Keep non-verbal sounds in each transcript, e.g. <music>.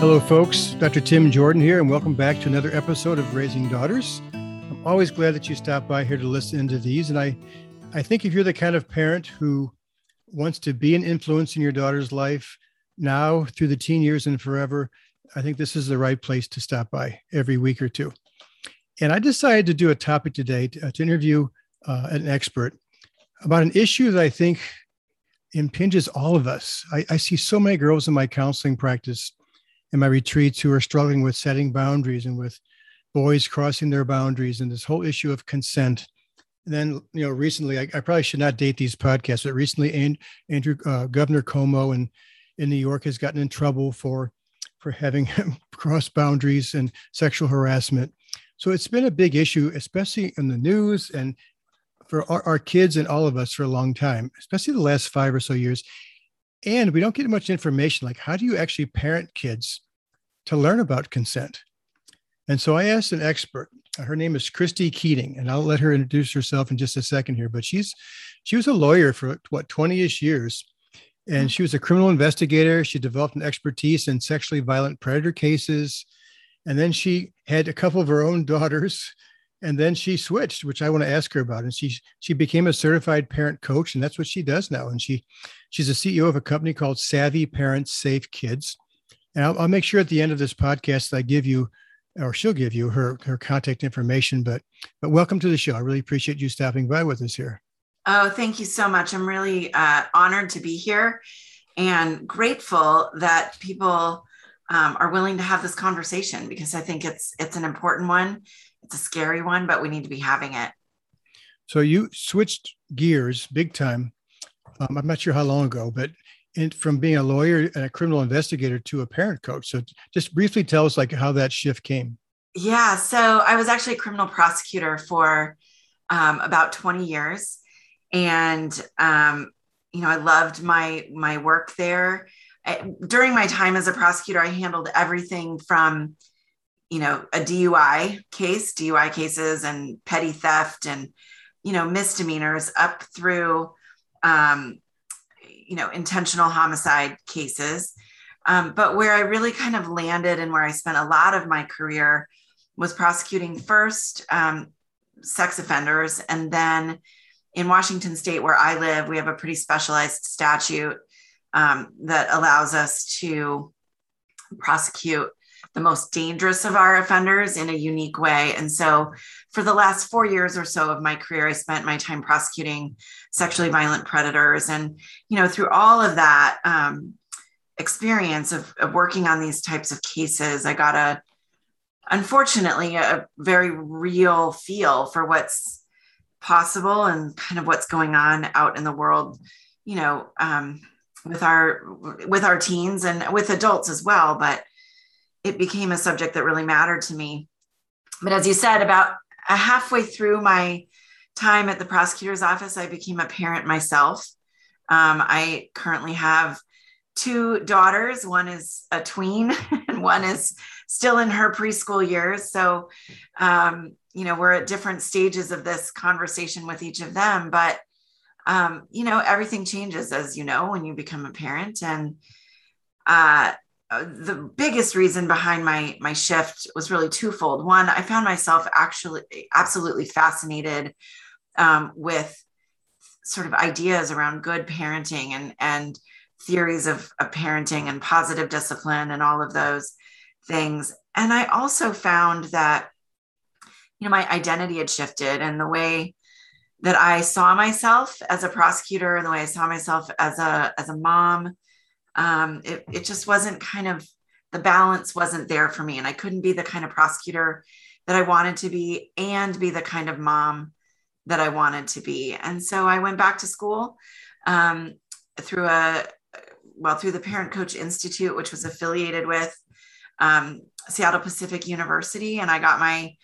Hello, folks. Dr. Tim Jordan here, and welcome back to another episode of Raising Daughters. I'm always glad that you stopped by here to listen to these. And I, I think if you're the kind of parent who wants to be an influence in your daughter's life now, through the teen years, and forever, I think this is the right place to stop by every week or two. And I decided to do a topic today to, uh, to interview uh, an expert about an issue that I think impinges all of us. I, I see so many girls in my counseling practice in my retreats who are struggling with setting boundaries and with boys crossing their boundaries and this whole issue of consent. And then, you know, recently, I, I probably should not date these podcasts, but recently, Andrew, uh, Governor Cuomo in, in New York has gotten in trouble for for having <laughs> crossed boundaries and sexual harassment. So it's been a big issue, especially in the news and for our, our kids and all of us for a long time, especially the last five or so years. And we don't get much information like how do you actually parent kids to learn about consent? And so I asked an expert. Uh, her name is Christy Keating, and I'll let her introduce herself in just a second here. But she's she was a lawyer for what 20ish years, and mm. she was a criminal investigator. She developed an expertise in sexually violent predator cases, and then she had a couple of her own <laughs> daughters and then she switched which i want to ask her about and she she became a certified parent coach and that's what she does now and she she's a ceo of a company called savvy parents safe kids. And I'll, I'll make sure at the end of this podcast that i give you or she'll give you her her contact information but but welcome to the show. I really appreciate you stopping by with us here. Oh thank you so much. I'm really uh, honored to be here and grateful that people um, are willing to have this conversation because i think it's it's an important one it's a scary one, but we need to be having it. So you switched gears big time. Um, I'm not sure how long ago, but in, from being a lawyer and a criminal investigator to a parent coach. So just briefly tell us like how that shift came. Yeah. So I was actually a criminal prosecutor for um, about 20 years. And, um, you know, I loved my, my work there. I, during my time as a prosecutor, I handled everything from you know, a DUI case, DUI cases and petty theft and, you know, misdemeanors up through, um, you know, intentional homicide cases. Um, but where I really kind of landed and where I spent a lot of my career was prosecuting first um, sex offenders. And then in Washington state, where I live, we have a pretty specialized statute um, that allows us to prosecute the most dangerous of our offenders in a unique way. And so, for the last four years or so of my career, I spent my time prosecuting sexually violent predators. And, you know, through all of that um, experience of, of working on these types of cases, I got a, unfortunately, a very real feel for what's possible and kind of what's going on out in the world, you know, um, with our with our teens and with adults as well. But it became a subject that really mattered to me. But as you said, about halfway through my time at the prosecutor's office, I became a parent myself. Um, I currently have two daughters. One is a tween, <laughs> and one is still in her preschool years. So, um, you know, we're at different stages of this conversation with each of them. But, um, you know, everything changes, as you know, when you become a parent. And uh, the biggest reason behind my my shift was really twofold. One, I found myself actually absolutely fascinated um, with sort of ideas around good parenting and and theories of, of parenting and positive discipline and all of those things. And I also found that you know my identity had shifted and the way that I saw myself as a prosecutor and the way I saw myself as a as a mom um, it, it just wasn't kind of the balance wasn't there for me and i couldn't be the kind of prosecutor that i wanted to be and be the kind of mom that i wanted to be. And so i went back to school um, through a well through the parent coach institute which was affiliated with um, seattle pacific university and i got my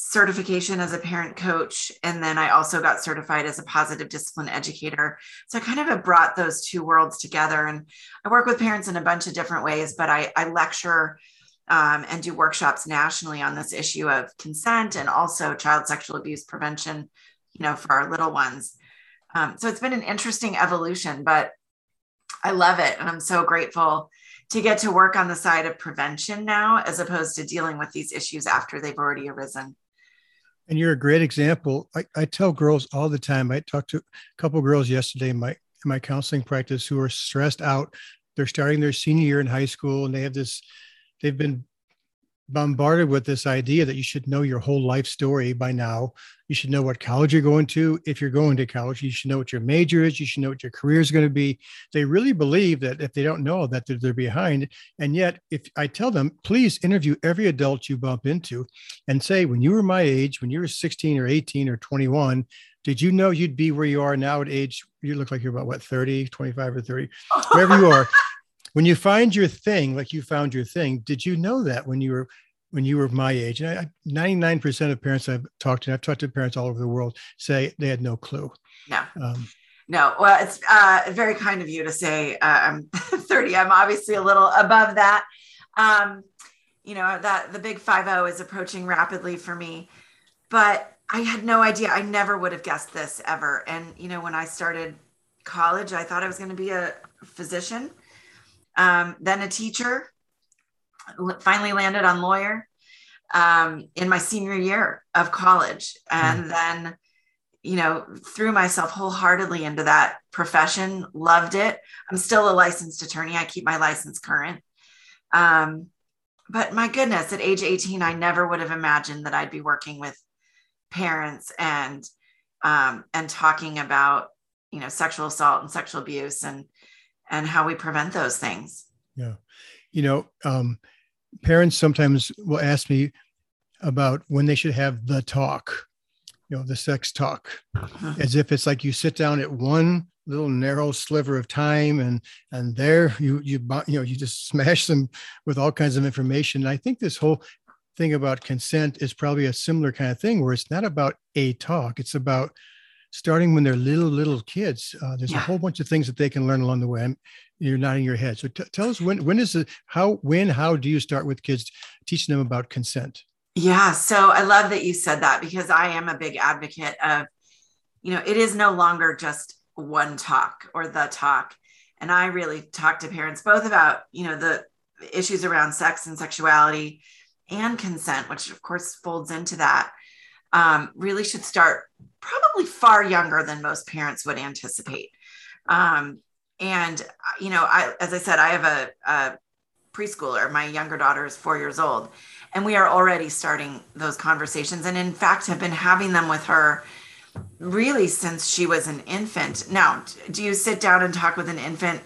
certification as a parent coach and then i also got certified as a positive discipline educator. So i kind of have brought those two worlds together and i work with parents in a bunch of different ways but i, I lecture um, and do workshops nationally on this issue of consent and also child sexual abuse prevention you know for our little ones. Um, so it's been an interesting evolution but i love it and i'm so grateful to get to work on the side of prevention now as opposed to dealing with these issues after they've already arisen and you're a great example. I, I tell girls all the time. I talked to a couple girls yesterday in my in my counseling practice who are stressed out. They're starting their senior year in high school and they have this, they've been bombarded with this idea that you should know your whole life story by now. You should know what college you're going to. If you're going to college, you should know what your major is. You should know what your career is going to be. They really believe that if they don't know that, they're, they're behind. And yet, if I tell them, please interview every adult you bump into and say, when you were my age, when you were 16 or 18 or 21, did you know you'd be where you are now at age? You look like you're about what, 30, 25 or 30, wherever you are <laughs> when you find your thing like you found your thing did you know that when you were when you were my age and I, 99% of parents i've talked to i've talked to parents all over the world say they had no clue. No. Um, no well it's uh, very kind of you to say uh, i'm <laughs> 30 i'm obviously a little above that. Um, you know that the big 50 is approaching rapidly for me but i had no idea. I never would have guessed this ever. And you know when i started college i thought i was going to be a physician um, then a teacher, finally landed on lawyer um, in my senior year of college. And mm. then, you know, threw myself wholeheartedly into that profession, loved it. I'm still a licensed attorney, I keep my license current. Um, but my goodness, at age 18, I never would have imagined that I'd be working with parents and um, and talking about you know sexual assault and sexual abuse and and how we prevent those things. Yeah. You know, um, parents sometimes will ask me about when they should have the talk, you know, the sex talk, uh-huh. as if it's like you sit down at one little narrow sliver of time and and there you you you know you just <laughs> smash them with all kinds of information. And i think this whole thing about consent is probably a similar kind of thing where it's not about a talk. It's about starting when they're little little kids. Uh, there's yeah. a whole bunch of things that they can learn along the way. I'm, you're nodding your head. So t- tell us when when is the how when how do you start with kids teaching them about consent? Yeah so i love that you said that because i am a big advocate of you know it is no longer just one talk or the talk. And i really talk to parents both about you know the issues around sex and sexuality and consent which of course folds into that um, really should start probably far younger than most parents would anticipate. Um, and you know, I, as I said, I have a, a preschooler. My younger daughter is four years old, and we are already starting those conversations. And in fact, have been having them with her really since she was an infant. Now, do you sit down and talk with an infant,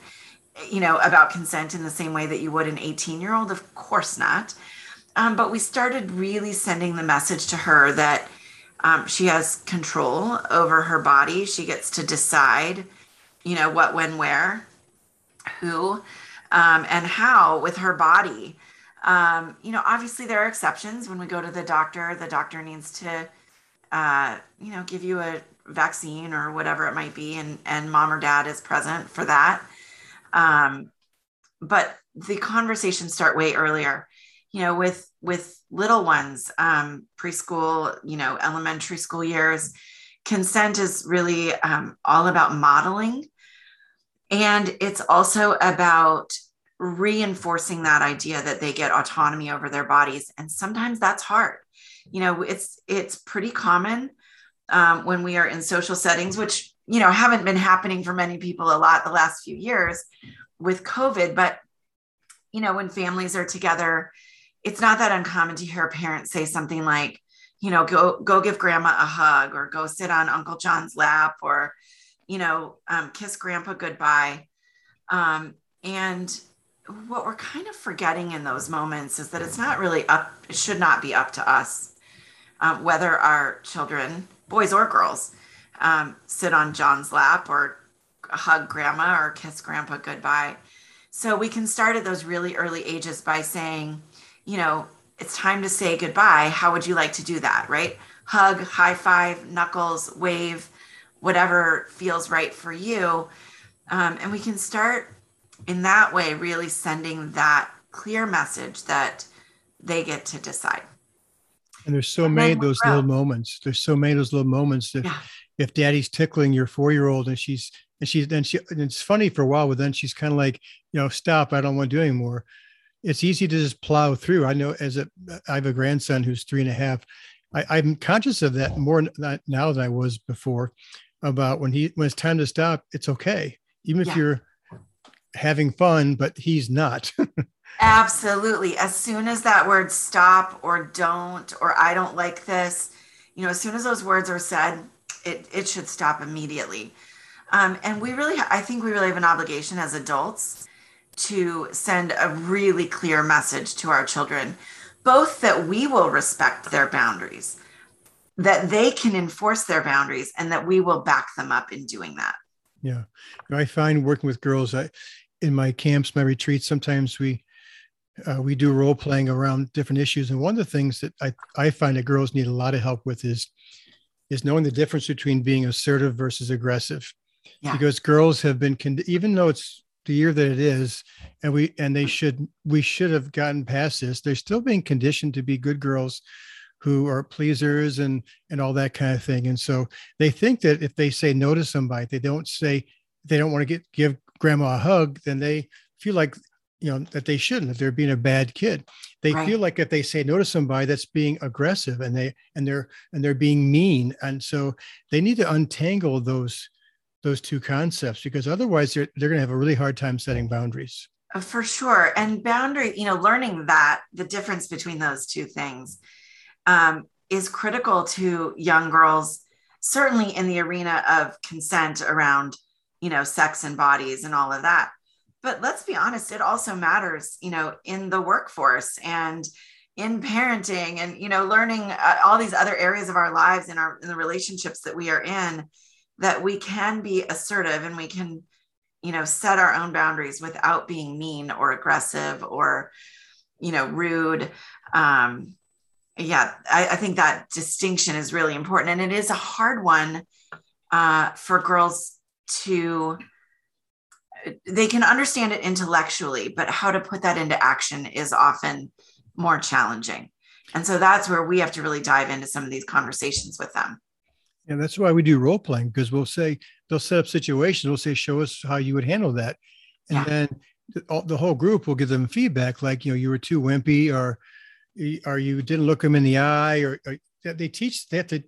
you know, about consent in the same way that you would an 18 year old? Of course not. Um, but we started really sending the message to her that um, she has control over her body. She gets to decide, you know, what, when, where, who, um, and how with her body. Um, you know, obviously there are exceptions. When we go to the doctor, the doctor needs to, uh, you know, give you a vaccine or whatever it might be, and and mom or dad is present for that. Um, but the conversations start way earlier you know with with little ones um, preschool you know elementary school years consent is really um, all about modeling and it's also about reinforcing that idea that they get autonomy over their bodies. And sometimes that's hard. You know it's it's pretty common um, when we are in social settings which you know haven't been happening for many people a lot the last few years with covid. But you know when families are together it's not that uncommon to hear a parent say something like, you know, go go give grandma a hug or go sit on Uncle John's lap or, you know, um, kiss grandpa goodbye. Um, and what we're kind of forgetting in those moments is that it's not really up, it should not be up to us um, whether our children, boys or girls, um, sit on John's lap or hug grandma or kiss grandpa goodbye. So we can start at those really early ages by saying, you know, it's time to say goodbye. How would you like to do that? Right? Hug, high five, knuckles, wave, whatever feels right for you. Um, and we can start in that way, really sending that clear message that they get to decide. And there's so and many of those little moments. There's so many of those little moments that yeah. if daddy's tickling your four year old and she's and she's then she and it's funny for a while, but then she's kind of like, you know, stop, I don't want to do anymore. It's easy to just plow through. I know as a I have a grandson who's three and a half. I, I, am conscious of that more now than I was before about when he when it's time to stop, it's okay. Even if you're having fun, but he's not. <laughs> Absolutely. As soon as that word stop or don't or I don't like this, you know, as soon as those words are said, it, it should stop immediately. Um, and we really, I think we really have an obligation as adults to send a really clear message to our children, both that we will respect their boundaries, that they can enforce their boundaries, and that we will back them up in doing that. Yeah. I find working with girls, I, in my camps, my retreats, sometimes we, uh, we do role playing around different issues. And one of the things that I, I find that girls need a lot of help with is is knowing the difference between being assertive versus aggressive. Yeah. Because girls have been con- even though it's the year that it is, and we and they should we should have gotten past this. They're still being conditioned to be good girls who are pleasers and and all that kind of thing. And so they think that if they say no to somebody, they don't say they don't want to get give grandma a hug, then they feel like you know that they shouldn't if they're being a bad kid they right. feel like if they say no to somebody that's being aggressive and they and they're and they're being mean and so they need to untangle those those two concepts because otherwise they're, they're going to have a really hard time setting boundaries uh, for sure and boundary you know learning that the difference between those two things um, is critical to young girls certainly in the arena of consent around you know sex and bodies and all of that. But let's be honest it also matters you know in the workforce and in parenting and you know learning uh, all these other areas of our lives and our in the relationships that we are in that we can be assertive and we can you know set our own boundaries without being mean or aggressive or you know rude. Um yeah I, I think that distinction is really important and it is a hard one uh, for girls to they can understand it intellectually, but how to put that into action is often more challenging. And so that's where we have to really dive into some of these conversations with them. And that's why we do role playing because we'll say they'll set up situations. We'll say, "Show us how you would handle that," and yeah. then the, the, whole group will give them feedback, like you know, you were too wimpy, or or you didn't look them in the eye, or, or they teach. They have to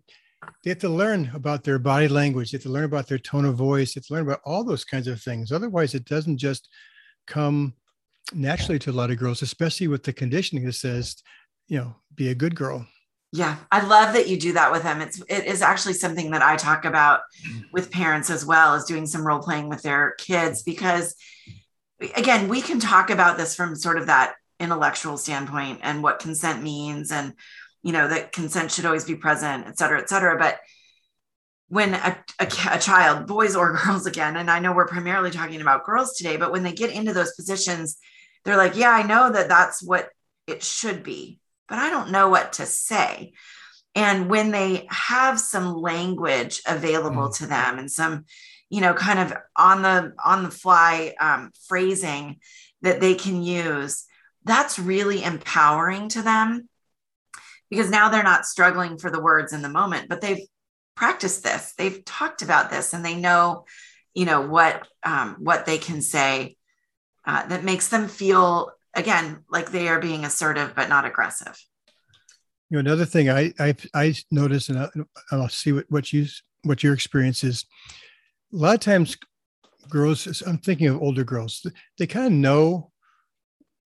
they have to learn about their body language. They have to learn about their tone of voice. They have to learn about all those kinds of things. Otherwise, it doesn't just come naturally to a lot of girls, especially with the conditioning that says, you know, be a good girl. Yeah, I love that you do that with them. It's it is actually something that I talk about with parents as well as doing some role playing with their kids because again, we can talk about this from sort of that intellectual standpoint and what consent means and you know that consent should always be present et cetera et cetera but when a, a, a, child boys or <laughs> girls again and i know we're primarily talking about girls today but when they get into those positions they're like yeah i know that that's what it should be but i don't know what to say and when they have some language available mm. to them and some you know kind of on the on the fly um, phrasing that they can use that's really empowering to them because now they're not struggling for the words in the moment, but they've practiced this, they've talked about this, and they know, you know, what um, what they can say uh, that makes them feel again like they are being assertive but not aggressive. You know, another thing I I, I notice, and I'll, I'll see what what you what your experience is. A lot of times, girls. I'm thinking of older girls. They kind of know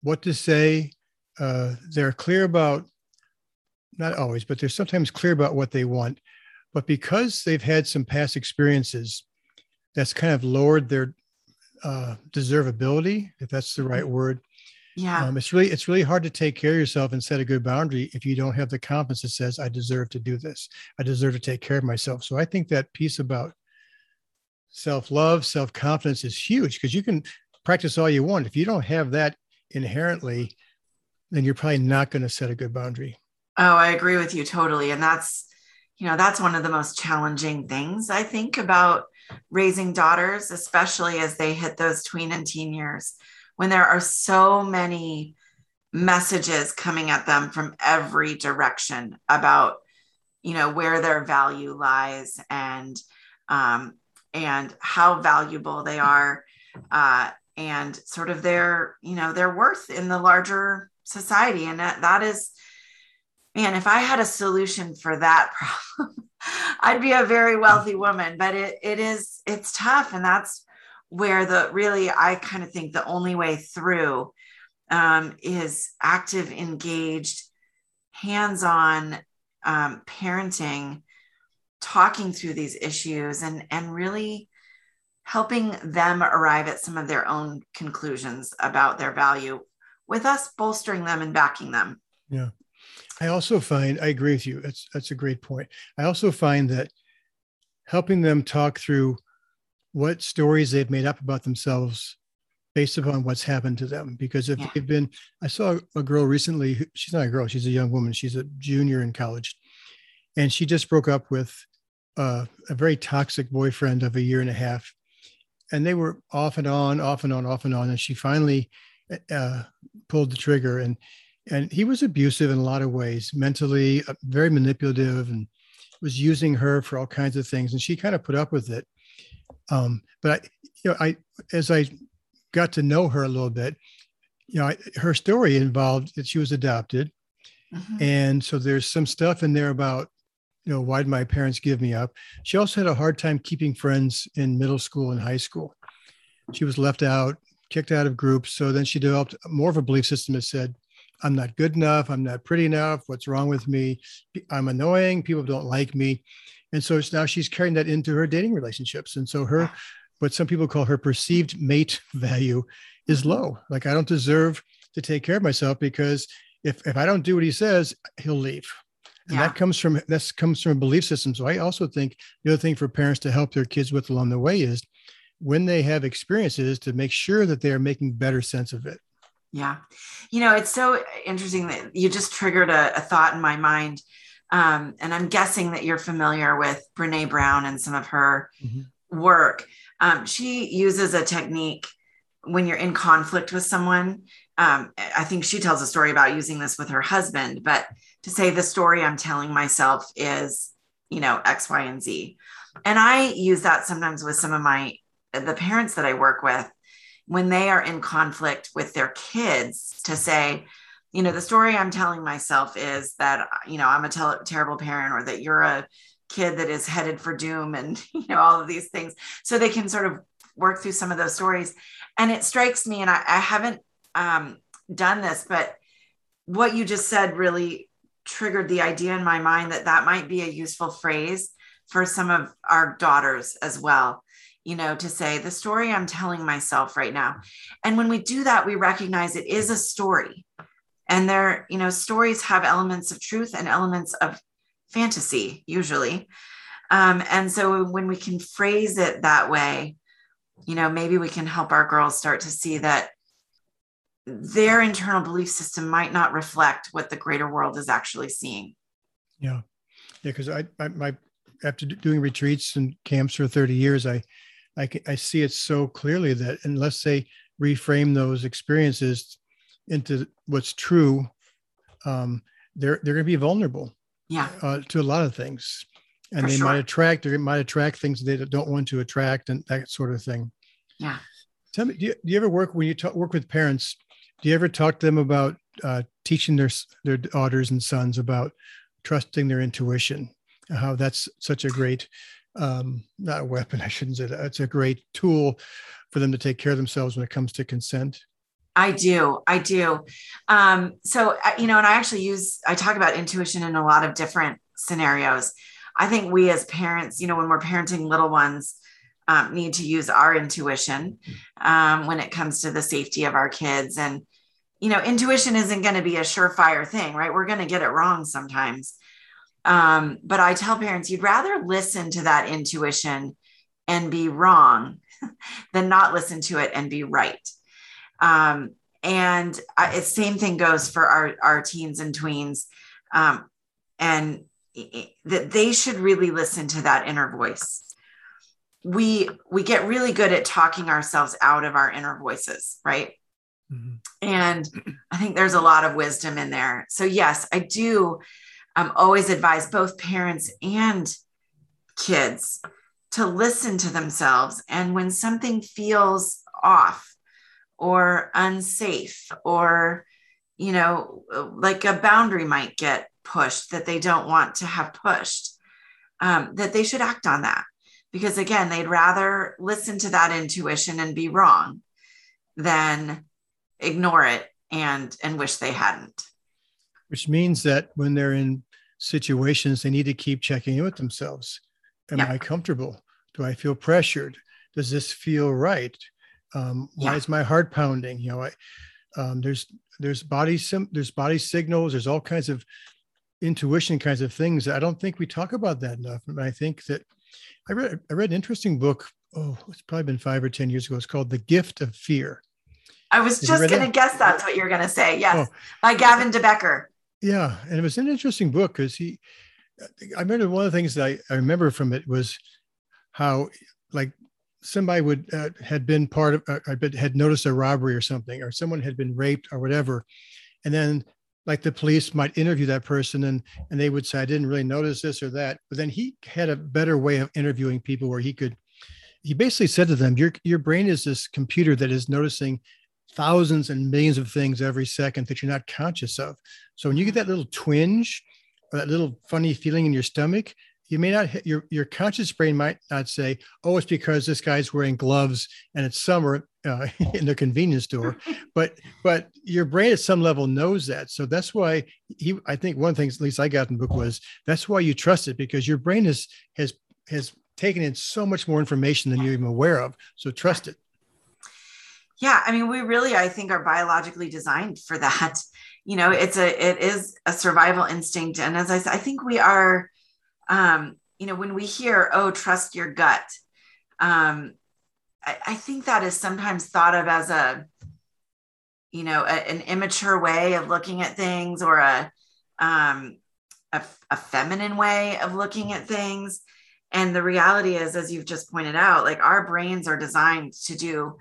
what to say. Uh, they're clear about not always, but they're sometimes clear about what they want. But because they've had some past experiences, that's kind of lowered their uh, deservability, if that's the right word. Yeah. Um, it's really it's really hard to take care of yourself and set a good boundary if you don't have the confidence that says I deserve to do this. I deserve to take care of myself. So I think that piece about self-love, self-confidence is huge because you can practice all you want. If you don't have that inherently, then you're probably not going to set a good boundary. Oh, I agree with you totally. And that's, you know, that's one of the most challenging things I think about raising daughters, especially as they hit those tween and teen years when there are so many messages coming at them from every direction about you know where their value lies and um, and how valuable they are uh, and sort of their you know their worth in the larger society. And that, that is man if i had a solution for that <laughs> problem i'd be a very wealthy woman but it, it is it's tough. And that's where the really i kind of think the only way through um, is active engaged hands-on um, parenting talking through these issues and and really helping them arrive at some of their own conclusions about their value with us bolstering them and backing them. Yeah. I also find I agree with you. That's that's a great point. I also find that helping them talk through what stories they've made up about themselves based upon what's happened to them. Because if yeah. they've been, I saw a girl recently, she's not a girl, she's a young woman, she's a junior in college. And she just broke up with uh, a very toxic boyfriend of a year and a half and they were off and on, off and on, off and on. And she finally uh, pulled the trigger, and and he was abusive in a lot of ways, mentally uh, very manipulative, and was using her for all kinds of things. And she kind of put up with it. Um, but I, you know, I as I got to know her a little bit, you know, I, her story involved that she was adopted, mm-hmm. and so there's some stuff in there about you know, why did my parents give me up? She also had a hard time keeping friends in middle school and high school. She was left out, kicked out of groups. So then she developed more of a belief system that said, I'm not good enough. I'm not pretty enough. What's wrong with me? I'm annoying. People don't like me. And so now she's carrying that into her dating relationships. And so her, what some people call her perceived mate value is low. Like I don't deserve to take care of myself because if, if I don't do what he says, he'll leave and yeah. that comes from that comes from a belief system. So i also think the other thing for parents to help their kids with along the way is when they have experiences to make sure that they are making better sense of it. Yeah. You know it's so interesting that you just triggered a, a thought in my mind. Um, and i'm guessing that you're familiar with brene brown and some of her mm-hmm. work. Um, she uses a technique when you're in conflict with someone. Um, i think she tells a story about using this with her husband but to say the story I'm telling myself is, you know, X, Y, and Z. And I use that sometimes with some of my the parents that I work with when they are in conflict with their kids to say, you know, the story I'm telling myself is that, you know, I'm a te- terrible parent or that you're a kid that is headed for doom and, <laughs> you know, all of these things. So they can sort of work through some of those stories. And it strikes me, and I, I haven't um, done this, but what you just said really triggered the idea in my mind that that might be a useful phrase for some of our daughters as well you know to say the story i'm telling myself right now. And when we do that we recognize it is a story. And there you know stories have elements of truth and elements of fantasy usually. Um, and so when we can phrase it that way you know maybe we can help our girls start to see that their internal belief system might not reflect what the greater world is actually seeing. Yeah. Yeah. Cause I, I, my, after doing retreats and camps for 30 years, I, I, I see it so clearly that unless they reframe those experiences into what's true, um, they're, they're going to be vulnerable yeah. Uh, to a lot of things. And for they sure. might attract, they might attract things they don't want to attract and that sort of thing. Yeah. Tell me, do you, do you ever work when you talk, work with parents? Do you ever talk to them about uh, teaching their their daughters and sons about trusting their intuition how that's such a great um, not a weapon <laughs> i shouldn't say that it's a great tool for them to take care of themselves when it comes to consent I do. I do. Um, so, you know, and I actually use, I talk about intuition in a lot of different scenarios. I think we as parents, you know, when we're parenting little ones, um, need to use our intuition um, when it comes to the safety of our kids. And you know, intuition isn't going to be a surefire thing, right? We're going to get it wrong sometimes. Um, but I tell parents, you'd rather listen to that intuition and be wrong <laughs> than not listen to it and be right. Um, and I, same thing goes for our, our teens and tweens. Um, and that they should really listen to that inner voice. We we get really good at talking ourselves out of our inner voices, right? Mm-hmm. And I think there's a lot of wisdom in there. So yes, I do um, always advise both parents and kids to listen to themselves. And when something feels off or unsafe, or, you know, like a boundary might get pushed that they don't want to have pushed, um, that they should act on that. Because again, they'd rather listen to that intuition and be wrong than ignore it and and wish they hadn't. Which means that when they're in situations they need to keep checking in with themselves. Am yeah. i comfortable? Do i feel pressured? Does this feel right? Um, why yeah. is my heart pounding? You know I, um, there's there's body sim- there's body signals there's all kinds of intuition kinds of things. I don't think we talk about that enough and i think that i read i read an interesting book oh it's probably been five or ten years ago it's called the gift of fear I was just going to guess that's what you're going to say. Yes, oh. by Gavin de Becker. Yeah, and it was an interesting book because he. I remember one of the things that I, I remember from it was how, like, somebody would uh, had been part of uh, had noticed a robbery or something, or someone had been raped or whatever, and then like the police might interview that person and and they would say I didn't really notice this or that, but then he had a better way of interviewing people where he could. He basically said to them, "Your your brain is this computer that is noticing thousands and millions of things every second that you're not conscious of. So when you get mm-hmm. that little twinge or that little funny feeling in your stomach, you may not your your conscious brain might not say, "Oh, it's because this guy's wearing gloves and it's summer uh, <laughs> in the convenience store," <laughs> but but your brain at some level knows that. So that's why he. I think one of the things, at least I got in the book, was that's why you trust it because your brain is has has taken in so much more information than you're even aware of. So trust it yeah i mean we really i think are biologically designed for that <laughs> you know it's a it is a survival instinct and as i said i think we are um you know when we hear oh trust your gut um i, I think that is sometimes thought of as a you know a, an immature way of looking at things or a um a, a feminine way of looking at things and the reality is as you've just pointed out like our brains are designed to do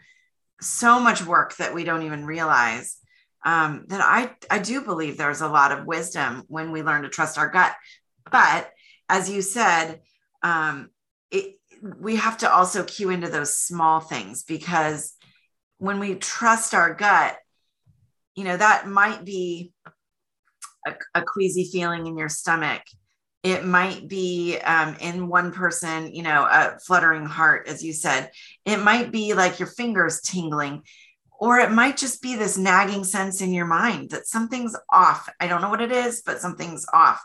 so much work that we don't even realize um, that I, I do believe there's a lot of wisdom when we learn to trust our gut. But as you said, um, it, we have to also cue into those small things because when we trust our gut, you know, that might be a, a queasy feeling in your stomach. It might be um, in one person you know a fluttering heart as you said. It might be like your fingers tingling or it might just be this nagging sense in your mind that something's off. I don't know what it is but something's off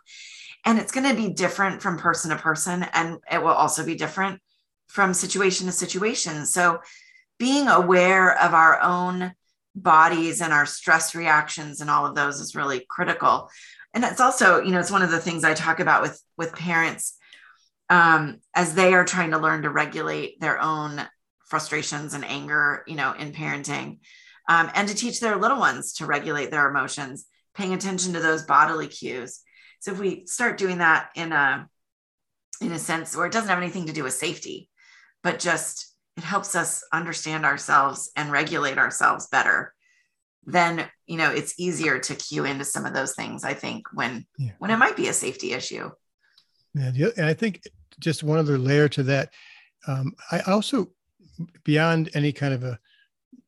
and it's going to be different from person to person and it will also be different from situation to situation. So being aware of our own bodies and our stress reactions and all of those is really critical. And it's also you know it's one of the things i talk about with with parents um, as they are trying to learn to regulate their own frustrations and anger you know in parenting um, and to teach their little ones to regulate their emotions paying attention to those bodily cues so if we start doing that in a in a sense where it doesn't have anything to do with safety but just it helps us understand ourselves and regulate ourselves better then you know it's easier to cue into some of those things i think when yeah. when it might be a safety issue yeah and i think just one other layer to that um, i also beyond any kind of a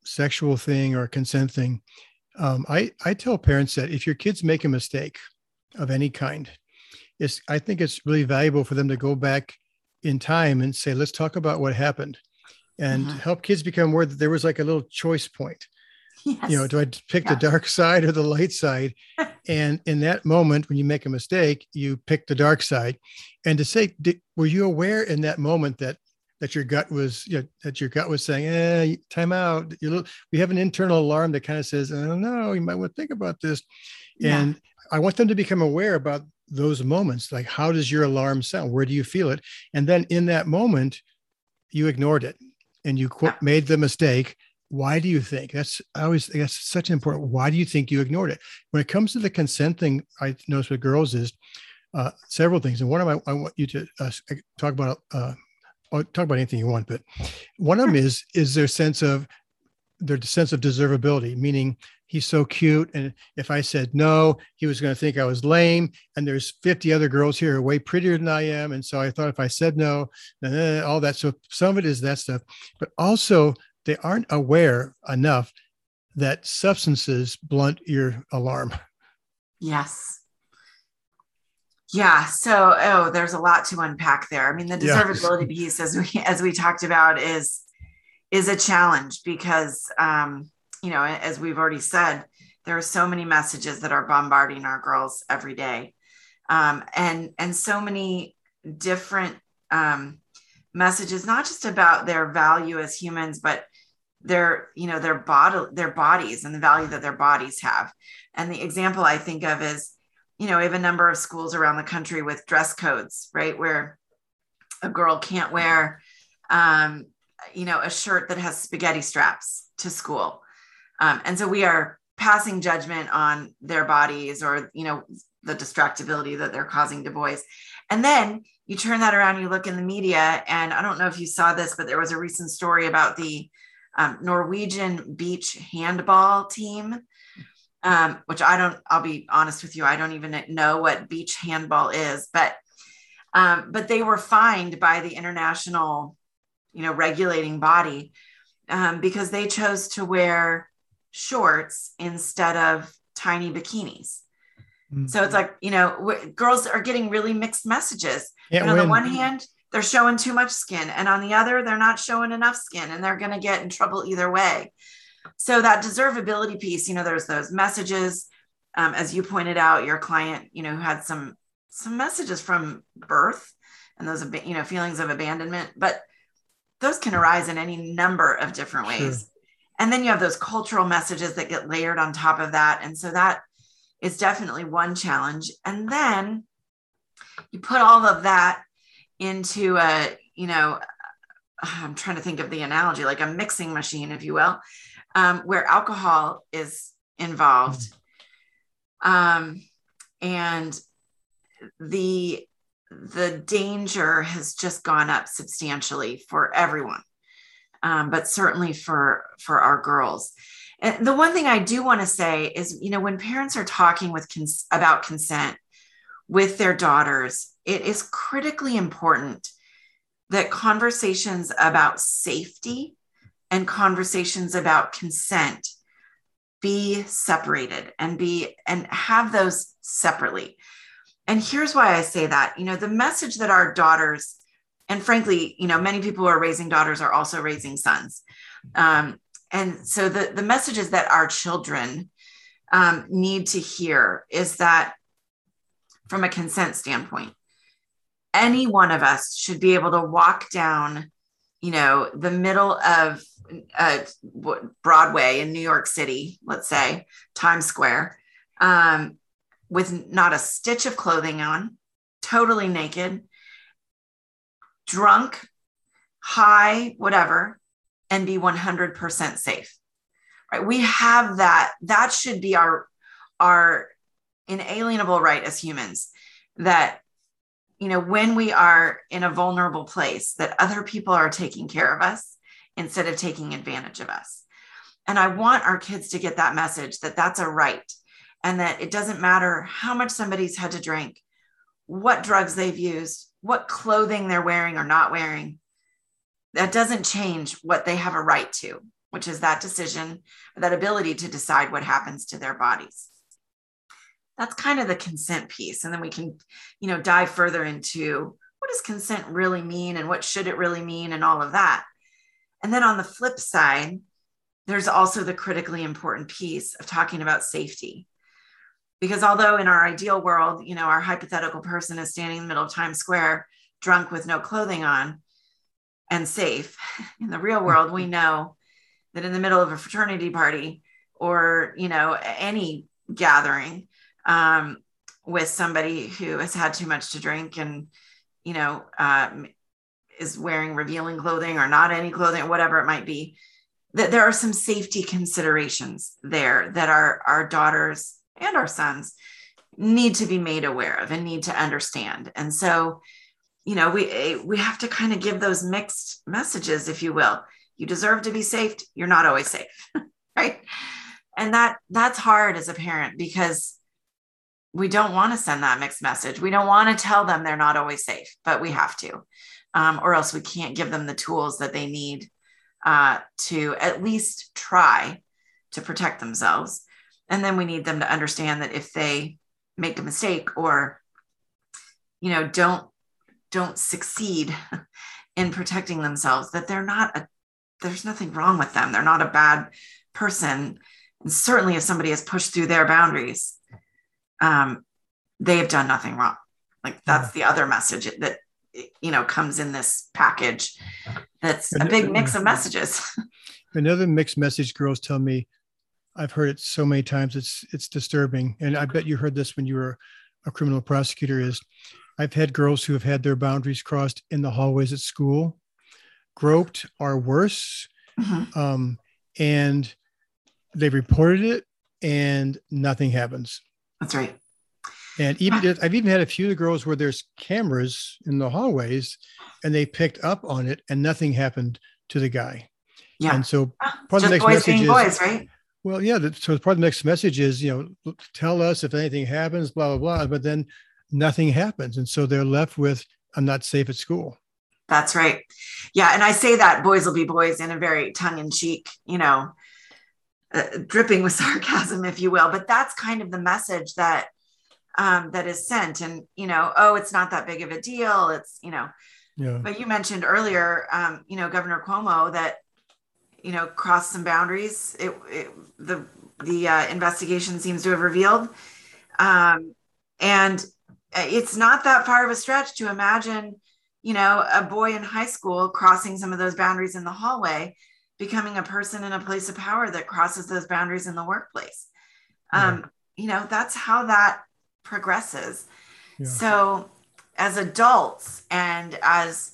sexual thing or consent thing um, I, I tell parents that if your kids make a mistake of any kind it's i think it's really valuable for them to go back in time and say let's talk about what happened and uh-huh. help kids become aware that there was like a little choice point Yes. You know, do I pick yeah. the dark <laughs> side or the light side? <laughs> and in that moment, when you make a mistake, you pick the dark side. And to say, did, were you aware in that moment that that your gut was you know, that your gut was saying, "Eh, time out." we have an internal alarm that kind of says, "Oh no, you might want to think about this," yeah. and I want them to become aware about those moments. Like, how does your alarm sound? Where do you feel it? And then in that moment, you ignored it and you quote, made the mistake. Why do you think that's I always that's such an important? Why do you think you ignored it? When it comes to the consent thing, I notice with girls is uh, several things, and one of them I, I want you to uh, talk about. Uh, talk about anything you want, but one of them is is their sense of their sense of deservability, meaning he's so cute. And if I said no, he was going to think I was lame. And there's 50 other girls here who are way prettier than I am. And so I thought if I said no, then all that. So some of it is that stuff, but also they aren't aware enough that substances blunt your alarm. Yes. Yeah. So, oh, there's a lot to unpack there. I mean, the deservability yeah. piece, as we as we talked about, is is a challenge because um, you know, as we've already said, there are so many messages that are bombarding our girls every day, um, and and so many different um, messages, not just about their value as humans, but their you know their body their bodies and the value that their bodies have. And the example I think of is, you know, we have a number of schools around the country with dress codes, right, where a girl can't wear um, you know, a shirt that has spaghetti straps to school. Um, and so we are passing judgment on their bodies or, you know, the distractibility that they're causing to boys. And then you turn that around, you look in the media, and I don't know if you saw this, but there was a recent story about the um, Norwegian beach handball team, um, which I don't, I'll be honest with you, I don't even know what beach handball is, but um, but they were fined by the international, you know, regulating body um, because they chose to wear shorts instead of tiny bikinis. Mm-hmm. So it's like, you know, w- girls are getting really mixed messages. Yeah, on the one hand, they're showing too much skin, and on the other, they're not showing enough skin, and they're going to get in trouble either way. So that deservability piece, you know, there's those messages. Um, as you pointed out, your client, you know, had some some messages from birth and those, you know, feelings of abandonment, but those can arise in any number of different ways. Sure and then you have those cultural messages that get layered on top of that. And so that is definitely one challenge. And then you put all of that into a you know <sighs> i'm trying to think of the analogy like a mixing machine if you will um, where alcohol is involved. Um, and the the danger has just gone up substantially for everyone um, but certainly for for our girls. And the one thing I do want to say is, you know, when parents are talking with cons- about consent with their daughters, it is critically important that conversations about safety and conversations about consent be separated and be and have those separately. And here's why I say that. You know, the message that our daughters and frankly, you know, many people who are raising daughters are also raising sons. Um, and so the, the messages that our children um, need to hear is that from a consent standpoint, any one of us should be able to walk down, you know, the middle of uh, Broadway in New York City, let's say Times Square, um, with not a stitch of clothing on, totally naked, drunk, high, whatever, and be 100% safe. Right? We have that. That should be our our inalienable right as humans that you know when we are in a vulnerable place that other people are taking care of us instead of taking advantage of us and i want our kids to get that message that that's a right and that it doesn't matter how much somebody's had to drink what drugs they've used what clothing they're wearing or not wearing. That doesn't change what they have a right to, which is that decision, that ability to decide what happens to their bodies. That's kind of the consent piece. And then we can, you know, dive further into what does consent really mean and what should it really mean and all of that. And then on the flip side, there's also the critically important piece of talking about safety because although in our ideal world you know our hypothetical person is standing in the middle of times square drunk with no clothing on and safe. <laughs> In the real world, we know that in the middle of a fraternity party or, you know, any gathering um, with somebody who has had too much to drink and, you know, um, is wearing revealing clothing or not any clothing, whatever it might be, that there are some safety considerations there that our, our daughters and our sons need to be made aware of and need to understand. And so, you know, we eh, we have to kind of give those mixed messages, if you will. You deserve to be safe. You're not always safe, <laughs> right? And that that's hard as a parent because we don't want to send that mixed message. We don't want to tell them they're not always safe, but we have to, um, or else we can't give them the tools that they need uh, to at least try to protect themselves. And then we need them to understand that if they make a mistake or you know don't don't succeed <laughs> in protecting themselves that they're not a there's nothing wrong with them. They're not a bad person. And certainly if somebody has pushed through their boundaries um, they have done nothing wrong. Like that's the other message that you know comes in this package that's a big mix of messages. <laughs> Another mixed message girls tell me I've heard it so many times. It's it's disturbing, and I bet you heard this when you were a criminal prosecutor. Is I've had girls who have had their boundaries crossed in the hallways at school, groped or worse, mm-hmm. um, and they reported it, and nothing happens. That's right. And even I've even had a few of the girls where there's cameras in the hallways, and they picked up on it, and nothing happened to the guy. Yeah. And so part of the next message is, boys, right? Well, yeah. So part of the next message is, you know, tell us if anything happens, blah, blah, blah. But then nothing happens. And so they're left with, I'm not safe at school. That's right. Yeah. And I say that boys will be boys in a very tongue in cheek, you know, uh, dripping with <laughs> sarcasm, if you will. But that's kind of the message that, um, that is sent. And, you know, oh, it's not that big of a deal. It's, you know, yeah. but you mentioned earlier, um, you know, Governor Cuomo that you know, crossed some boundaries. It, it the the uh, investigation seems to have revealed, um, and it's not that far of a stretch to imagine, you know, a boy in high school crossing some of those boundaries in the hallway, becoming a person in a place of power that crosses those boundaries in the workplace. Um, You know, that's how that progresses. Yeah. So, as adults and as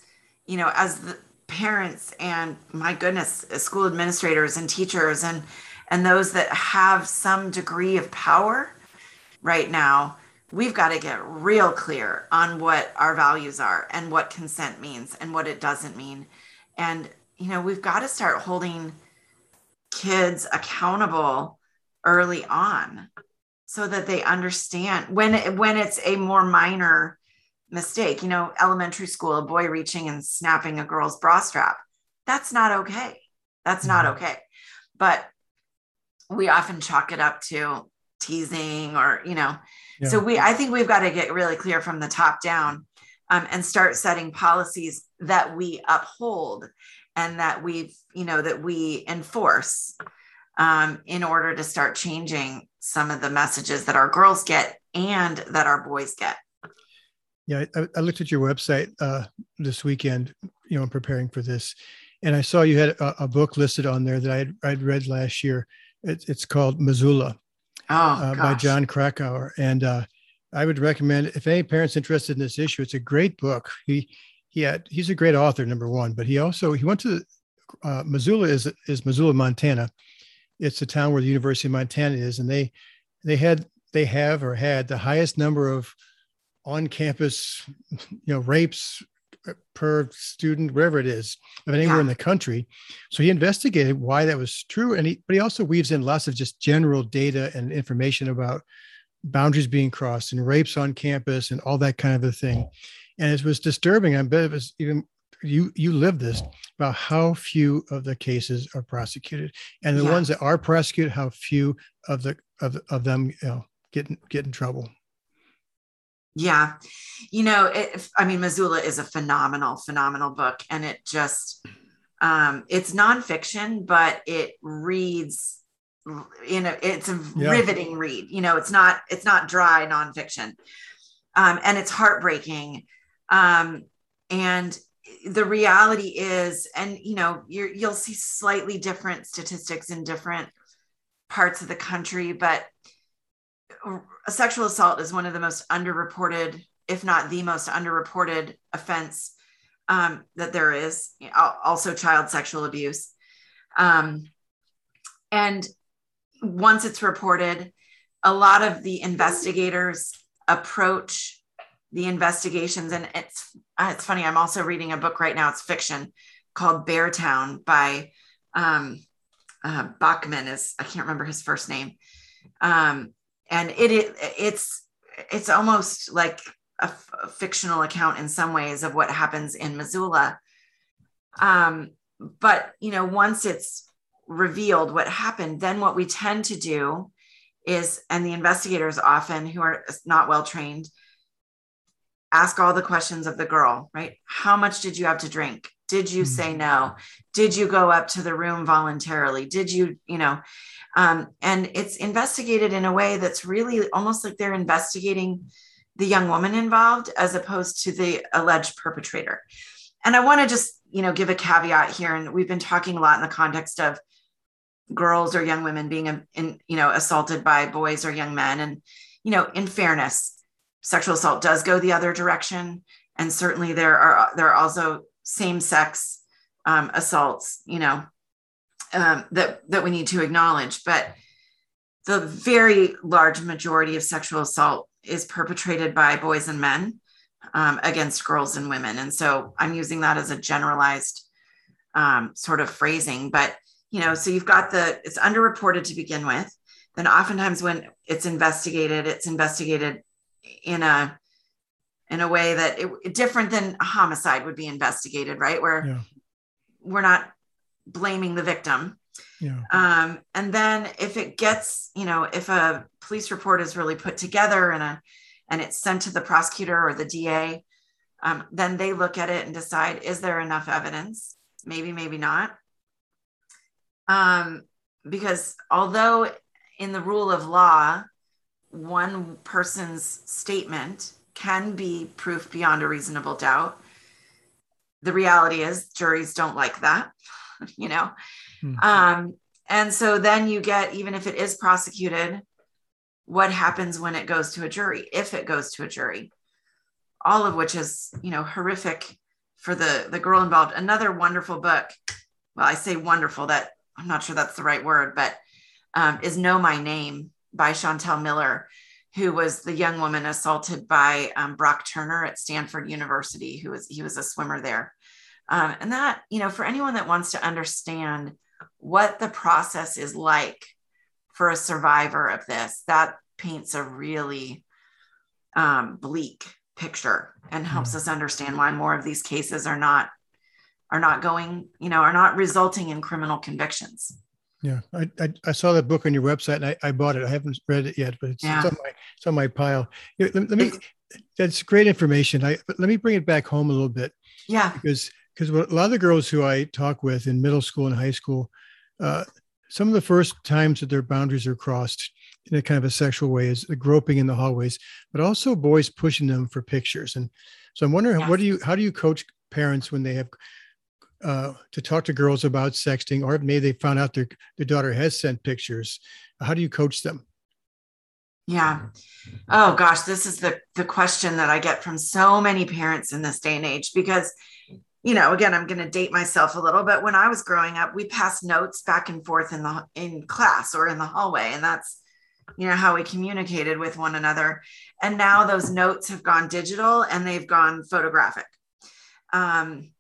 you know, as the parents and my goodness school administrators and teachers and and those that have some degree of power right now we've got to get real clear on what our values are and what consent means and what it doesn't mean. And you know we've got to start holding kids accountable early on so that they understand when when it's a more minor mistake. You know, elementary school, a boy reaching and snapping a girl's bra strap. That's not okay. That's not mm-hmm. okay. But we often chalk it up to teasing or, you know, yeah. so we, I think we've got to get really clear from the top down um, and start setting policies that we uphold and that we've, you know, that we enforce um, in order to start changing some of the messages that our girls get and that our boys get. Yeah, I, I looked at your website uh, this weekend, you know, preparing for this, and I saw you had a, a book listed on there that I had I'd read last year. It, it's called Missoula oh, uh, by Jon Krakauer, and uh, I would recommend if any parents interested in this issue, it's a great book. He he had he's a great author, number one, but he also he went to uh, Missoula is is Missoula, Montana. It's a town where the University of Montana is, and they they had they have or had the highest number of on campus, you know, rapes per student, wherever it is, of anywhere yeah. in the country. So he investigated why that was true. And he, but he also weaves in lots of just general data and information about boundaries being crossed and rapes on campus and all that kind of a thing. And it was disturbing. I bet it was even you you live this about how few of the cases are prosecuted and the yeah. ones that are prosecuted how few of the of, of them you know get get in trouble yeah. You know, it, I mean, Missoula is a phenomenal, phenomenal book. And it just, um, it's nonfiction, but it reads you know it's a yeah. riveting read. You know, it's not, it's not dry nonfiction. Um, and it's heartbreaking. Um, and the reality is, and you know, you're, you'll see slightly different statistics in different parts of the country, but sexual assault is one of the most underreported, if not the most underreported offense um, that there is. Also, child sexual abuse. Um, and once it's reported, a lot of the investigators approach the investigations, and it's uh, it's funny. I'm also reading a book right now. It's fiction called Beartown by um, uh, Backman. Is I can't remember his first name, um, and it, it it's it's almost like a, f- a fictional account in some ways of what happens in Missoula. Um, but you know, once it's revealed what happened, then what we tend to do is, and the investigators often who are not well trained, ask all the questions of the girl, right? How much did you have to drink? Did you say mm-hmm. no? Did you go up to the room voluntarily? Did you, you know, um, and it's investigated in a way that's really almost like they're investigating the young woman involved as opposed to the alleged perpetrator. And I want to just, you know, give a caveat here. And we've been talking a lot in the context of girls or young women being, in, you know, assaulted by boys or young men. And, you know, in fairness, sexual assault does go the other direction. And certainly there are, there are also same sex um, assaults, you know, um, that, that we need to acknowledge. But the very large majority of sexual assault is perpetrated by boys and men um, against girls and women. And so I'm using that as a generalized um, sort of phrasing. But you know, so you've got the it's underreported to begin with. Then oftentimes when it's investigated, it's investigated in a in a way that it different than a homicide would be investigated, right? Where yeah. we're not blaming the victim. Yeah. Um, and then if it gets, you know, if a police report is really put together and a and it's sent to the prosecutor or the DA, um, then they look at it and decide is there enough evidence? Maybe, maybe not. Um, because although in the rule of law, one person's statement can be proof beyond a reasonable doubt, the reality is juries don't like that, <laughs> you know. Mm-hmm. Um, and so then you get, even if it is prosecuted, what happens when it goes to a jury, if it goes to a jury, all of which is, you know, horrific for the, the girl involved. Another wonderful book. Well, I say wonderful that I'm not sure that's the right word, but um, is Know My Name by Chanel Miller, who was the young woman assaulted by um, Brock Turner at Stanford University, who was he was a swimmer there. Um, and that, you know, for anyone that wants to understand what the process is like for a survivor of this, that paints a really um, bleak picture and helps hmm. us understand why more of these cases are not are not going, you know, are not resulting in criminal convictions. Yeah, I, I, I saw that book on your website and I, I bought it. I haven't read it yet, but it's, yeah. it's on my it's on my pile. Let, let me. That's great information. I let me bring it back home a little bit. Yeah, because because a lot of the girls who I talk with in middle school and high school, uh, some of the first times that their boundaries are crossed in a kind of a sexual way is the groping in the hallways, but also boys pushing them for pictures. And so I'm wondering, yes. what do you, how do you coach parents when they have uh, to talk to girls about sexting, or maybe they found out their, their daughter has sent pictures. How do you coach them? Yeah. Oh gosh, this is the the question that I get from so many parents in this day and age because you know, again, I'm going to date myself a little, but when I was growing up, we passed notes back and forth in the in class or in the hallway and that's you know how we communicated with one another. And now those notes have gone digital and they've gone photographic. Um,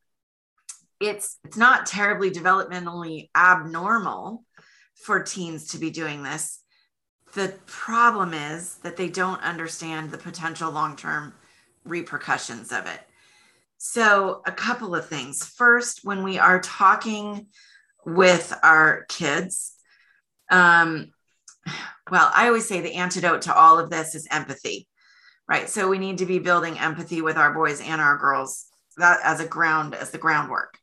it's it's not terribly developmentally abnormal for teens to be doing this the problem is that they don't understand the potential long-term repercussions of it so a couple of things. First when we are talking with our kids um, well i always say the antidote to all of this is empathy right? So we need to be building empathy with our boys and our girls that as a ground as the groundwork.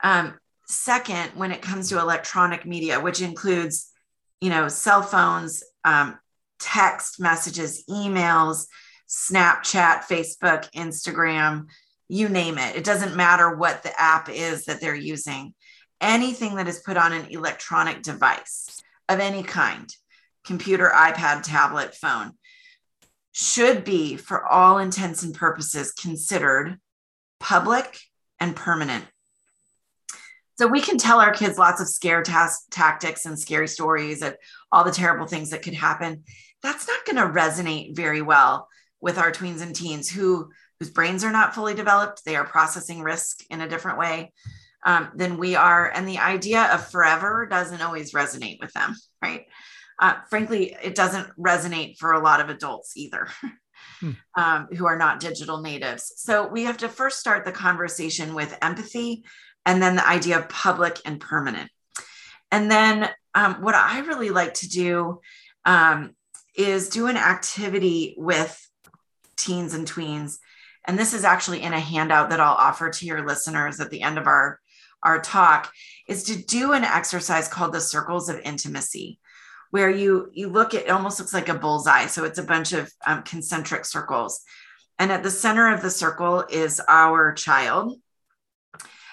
Um, second, when it comes to electronic media, which includes, you know, cell phones, um, text messages, emails, Snapchat, Facebook, Instagram, you name it. It doesn't matter what the app is that they're using. Anything that is put on an electronic device of any kind, computer, iPad, tablet, phone, should be, for all intents and purposes, considered public and permanent. So we can tell our kids lots of scare tas- tactics and scary stories of all the terrible things that could happen. That's not going to resonate very well with our tweens and teens who whose brains are not fully developed. They are processing risk in a different way um, than we are, and the idea of forever doesn't always resonate with them, right? Uh, frankly, it doesn't resonate for a lot of adults either. <laughs> Hmm. Um, who are not digital natives. So we have to first start the conversation with empathy and then the idea of public and permanent. And then um, what I really like to do um, is do an activity with teens and tweens. And this is actually in a handout that I'll offer to your listeners at the end of our, our talk, is to do an exercise called the circles of intimacy where you you look at it almost looks like a bullseye. So it's a bunch of um, concentric circles. And at the center of the circle is our child.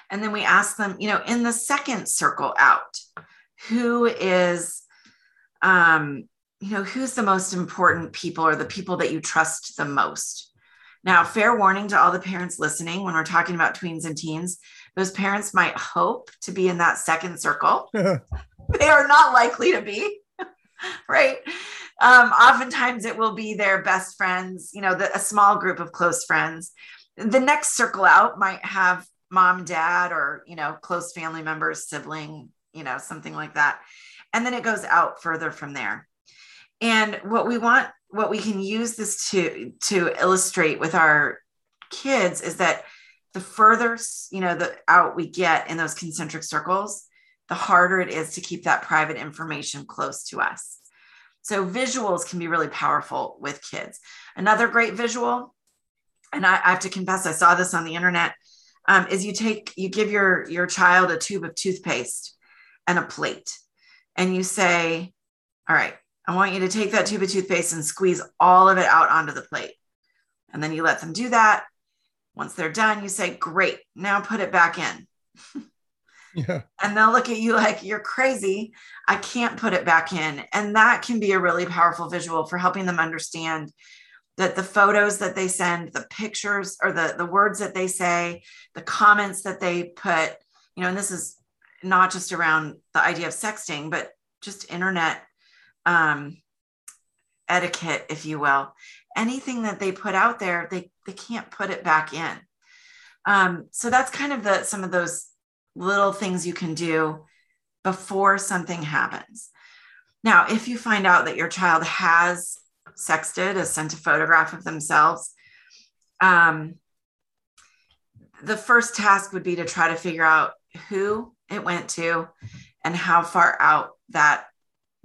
And then we ask them you know in the second circle out who is um you know who's the most important people or the people that you trust the most now fair warning to all the parents listening when we're talking about tweens and teens those parents might hope to be in that second circle <laughs> they are not likely to be <laughs> right? Um, oftentimes it will be their best friends, you know, the, a small group of close friends. The next circle out might have mom, dad, or, you know, close family members, sibling, you know, something like that. And then it goes out further from there. And what we want, what we can use this to, to illustrate with our kids is that the further, you know, the out we get in those concentric circles, the harder it is to keep that private information close to us. So visuals can be really powerful with kids. Another great visual, and I, I have to confess, I saw this on the internet, um, is you take, you give your your child a tube of toothpaste and a plate, and you say, "All right, I want you to take that tube of toothpaste and squeeze all of it out onto the plate." And then you let them do that. Once they're done, you say, "Great, now put it back in." <laughs> Yeah. And they'll look at you like you're crazy. I can't put it back in. And that can be a really powerful visual for helping them understand that the photos that they send, the pictures or the, the words that they say, the comments that they put, you know, and this is not just around the idea of sexting, but just internet um, etiquette, if you will. Anything that they put out there, they, they can't put it back in. Um, so that's kind of the some of those little things you can do before something happens. Now, if you find out that your child has sexted, has sent a photograph of themselves, um, the first task would be to try to figure out who it went to and how far out that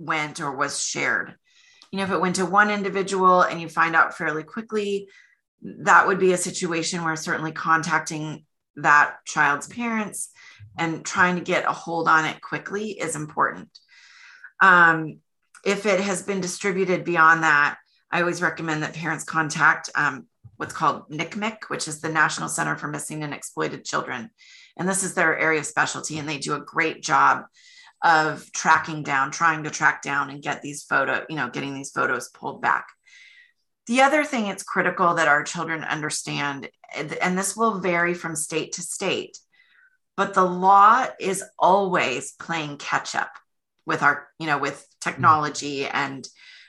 went or was shared. You know, if it went to one individual and you find out fairly quickly, that would be a situation where certainly contacting that child's parents and trying to get a hold on it quickly is important. Um, if it has been distributed beyond that, I always recommend that parents contact um, what's called NCMEC, which is the National Center for Missing and Exploited Children. And this is their area of specialty, and they do a great job of tracking down, trying to track down and get these photo, you know, getting these photos pulled back. The other thing it's critical that our children understand, and this will vary from state to state, but the law is always playing catch up with our you know with technology and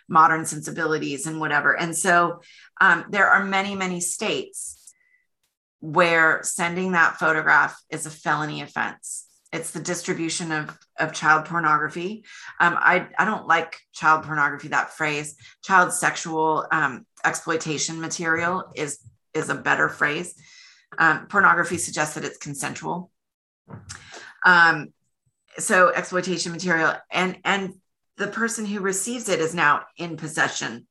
modern sensibilities and whatever and so um, there are many many states where sending that photograph is a felony offense it's the distribution of, of child pornography. Um, I, I don't like child pornography that phrase. Child sexual um, exploitation material is is a better phrase. Um, pornography suggests that it's consensual. Um, so exploitation material and and the person who receives it is now in possession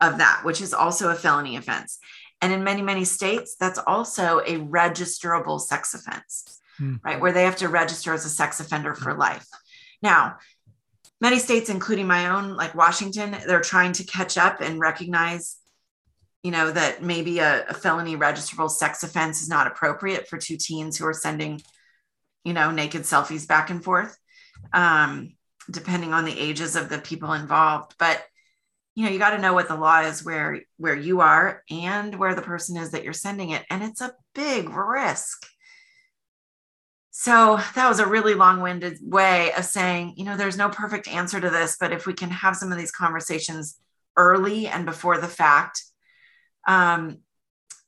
of that, which is also a felony offense. And in many, many states, that's also a registerable sex offense, mm. right? Where they have to register as a sex offender for life. Now, many states, including my own, like Washington, they're trying to catch up and recognize you know, that maybe a, a felony registrable sex offense is not appropriate for two teens who are sending, you know, naked selfies back and forth, um, depending on the ages of the people involved. But you know, you got to know what the law is where where you are and where the person is that you're sending it, and it's a big risk. So that was a really long-winded way of saying, you know, there's no perfect answer to this, but if we can have some of these conversations early and before the fact, um,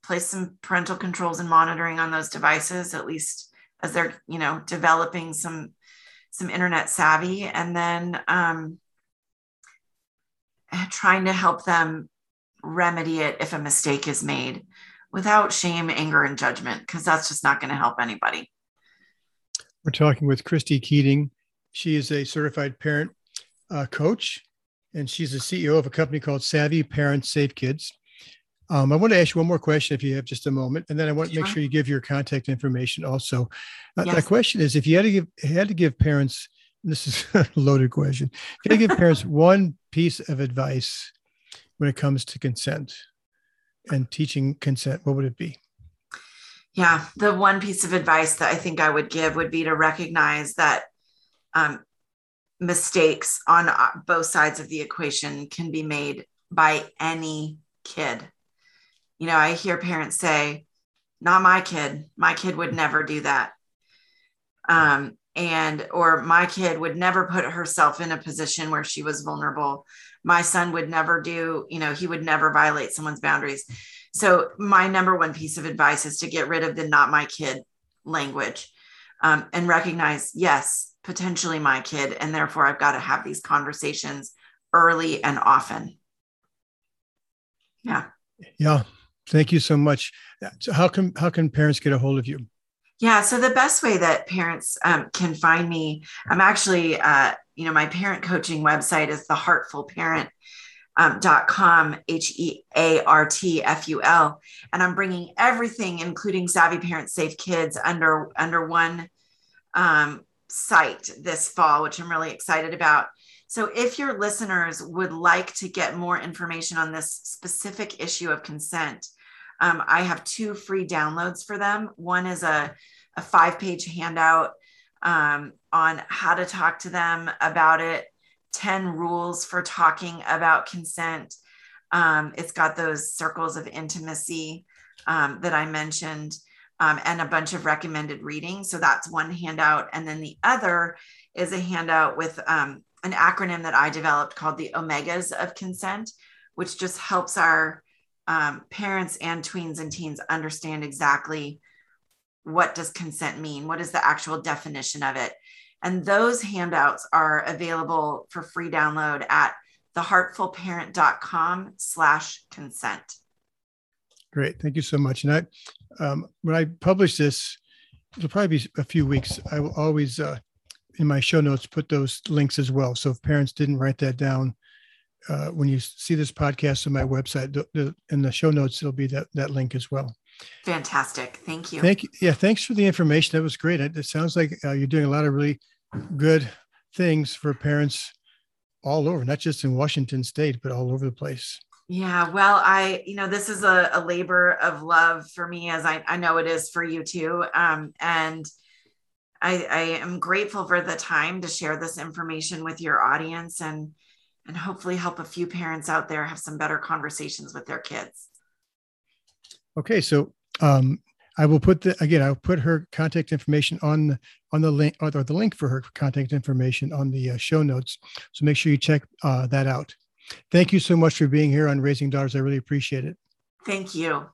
place some parental controls and monitoring on those devices, at least as they're, you know, developing some some internet savvy, and then um, trying to help them remedy it if a mistake is made without shame, anger, and judgment, because that's just not going to help anybody. We're talking with Christy Keating. She is a certified parent uh, coach, and she's the CEO of a company called Savvy Parents Safe Kids. Um, I want to ask you one more question if you have just a moment, and then I want to make sure you give your contact information also. Uh, yes. The question is, if you had to give had to give parents, this is <laughs> a loaded question. If you had to give parents <laughs> one piece of advice when it comes to consent and teaching consent, what would it be? Yeah, the one piece of advice that I think I would give would be to recognize that um, mistakes on uh, both sides of the equation can be made by any kid you know, I hear parents say, not my kid. My kid would never do that. Um, and or my kid would never put herself in a position where she was vulnerable. My son would never do, you know, he would never violate someone's boundaries. So my number one piece of advice is to get rid of the not my kid language um, and recognize, yes, potentially my kid, and therefore I've got to have these conversations early and often. Yeah. Yeah. Thank you so much. So how can how can parents get a hold of you? Yeah, so the best way that parents um, can find me, I'm actually, uh, you know, my parent coaching website is the Heartful Parent. Um, dot com H E A R T F U L, and I'm bringing everything, including Savvy Parents Safe Kids, under under one um, site this fall, which I'm really excited about. So, if your listeners would like to get more information on this specific issue of consent, um, I have two free downloads for them. One is a, a five page handout um, on how to talk to them about it, 10 rules for talking about consent. Um, it's got those circles of intimacy um, that I mentioned. Um, and a bunch of recommended reading. So that's one handout. And then the other is a handout with um, an acronym that I developed called the Omegas of Consent, which just helps our um, parents and tweens and teens understand exactly what does consent mean what is the actual definition of it and those handouts are available for free download at theheartfulparent.com slash consent great thank you so much and i um, when i publish this it'll probably be a few weeks i will always uh, in my show notes put those links as well. So if parents didn't write that down, uh, when you see this podcast on my website, the, the, in the show notes, it'll be that, that link as well. Fantastic. Thank you. Thank you. Yeah. Thanks for the information. That was great. It, it sounds like uh, you're doing a lot of really good things for parents all over, not just in Washington state, but all over the place. Yeah, well, I, you know, this is a, a labor of love for me, as I, I know it is for you too. Um, and I, I am grateful for the time to share this information with your audience and and hopefully help a few parents out there have some better conversations with their kids. Okay, so um, I will put the again. I'll put her contact information on the on the link or the link for her contact information on the uh, show notes. So make sure you check uh, that out. Thank you so much for being here on Raising Daughters. I really appreciate it. Thank you.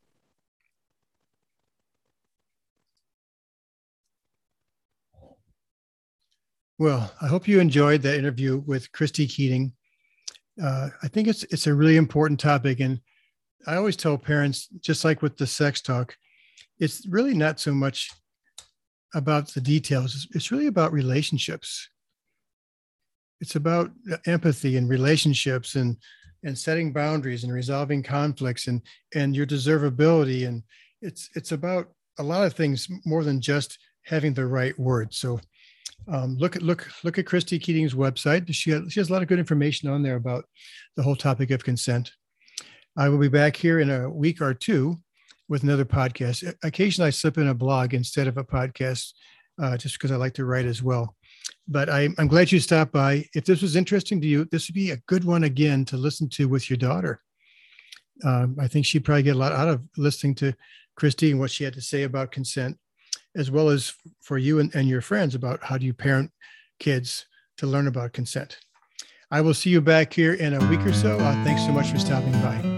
Well, I hope you enjoyed that interview with Christy Keating. Uh, I think it's it's a really important topic, and I always tell parents, just like with the sex talk, it's really not so much about the details. It's, really about relationships. It's about empathy and relationships, and and setting boundaries and resolving conflicts, and and your deservability, and it's it's about a lot of things more than just having the right words. So um, look at look look at Christy Keating's website. She has, she has a lot of good information on there about the whole topic of consent. I will be back here in a week or two with another podcast. Occasionally, I slip in a blog instead of a podcast, uh, just because I like to write as well. But I, I'm glad you stopped by. If this was interesting to you, this would be a good one again to listen to with your daughter. Um, I think she'd probably get a lot out of listening to Christy and what she had to say about consent, as well as for you and, and your friends about how do you parent kids to learn about consent. I will see you back here in a week or so. Uh, thanks so much for stopping by.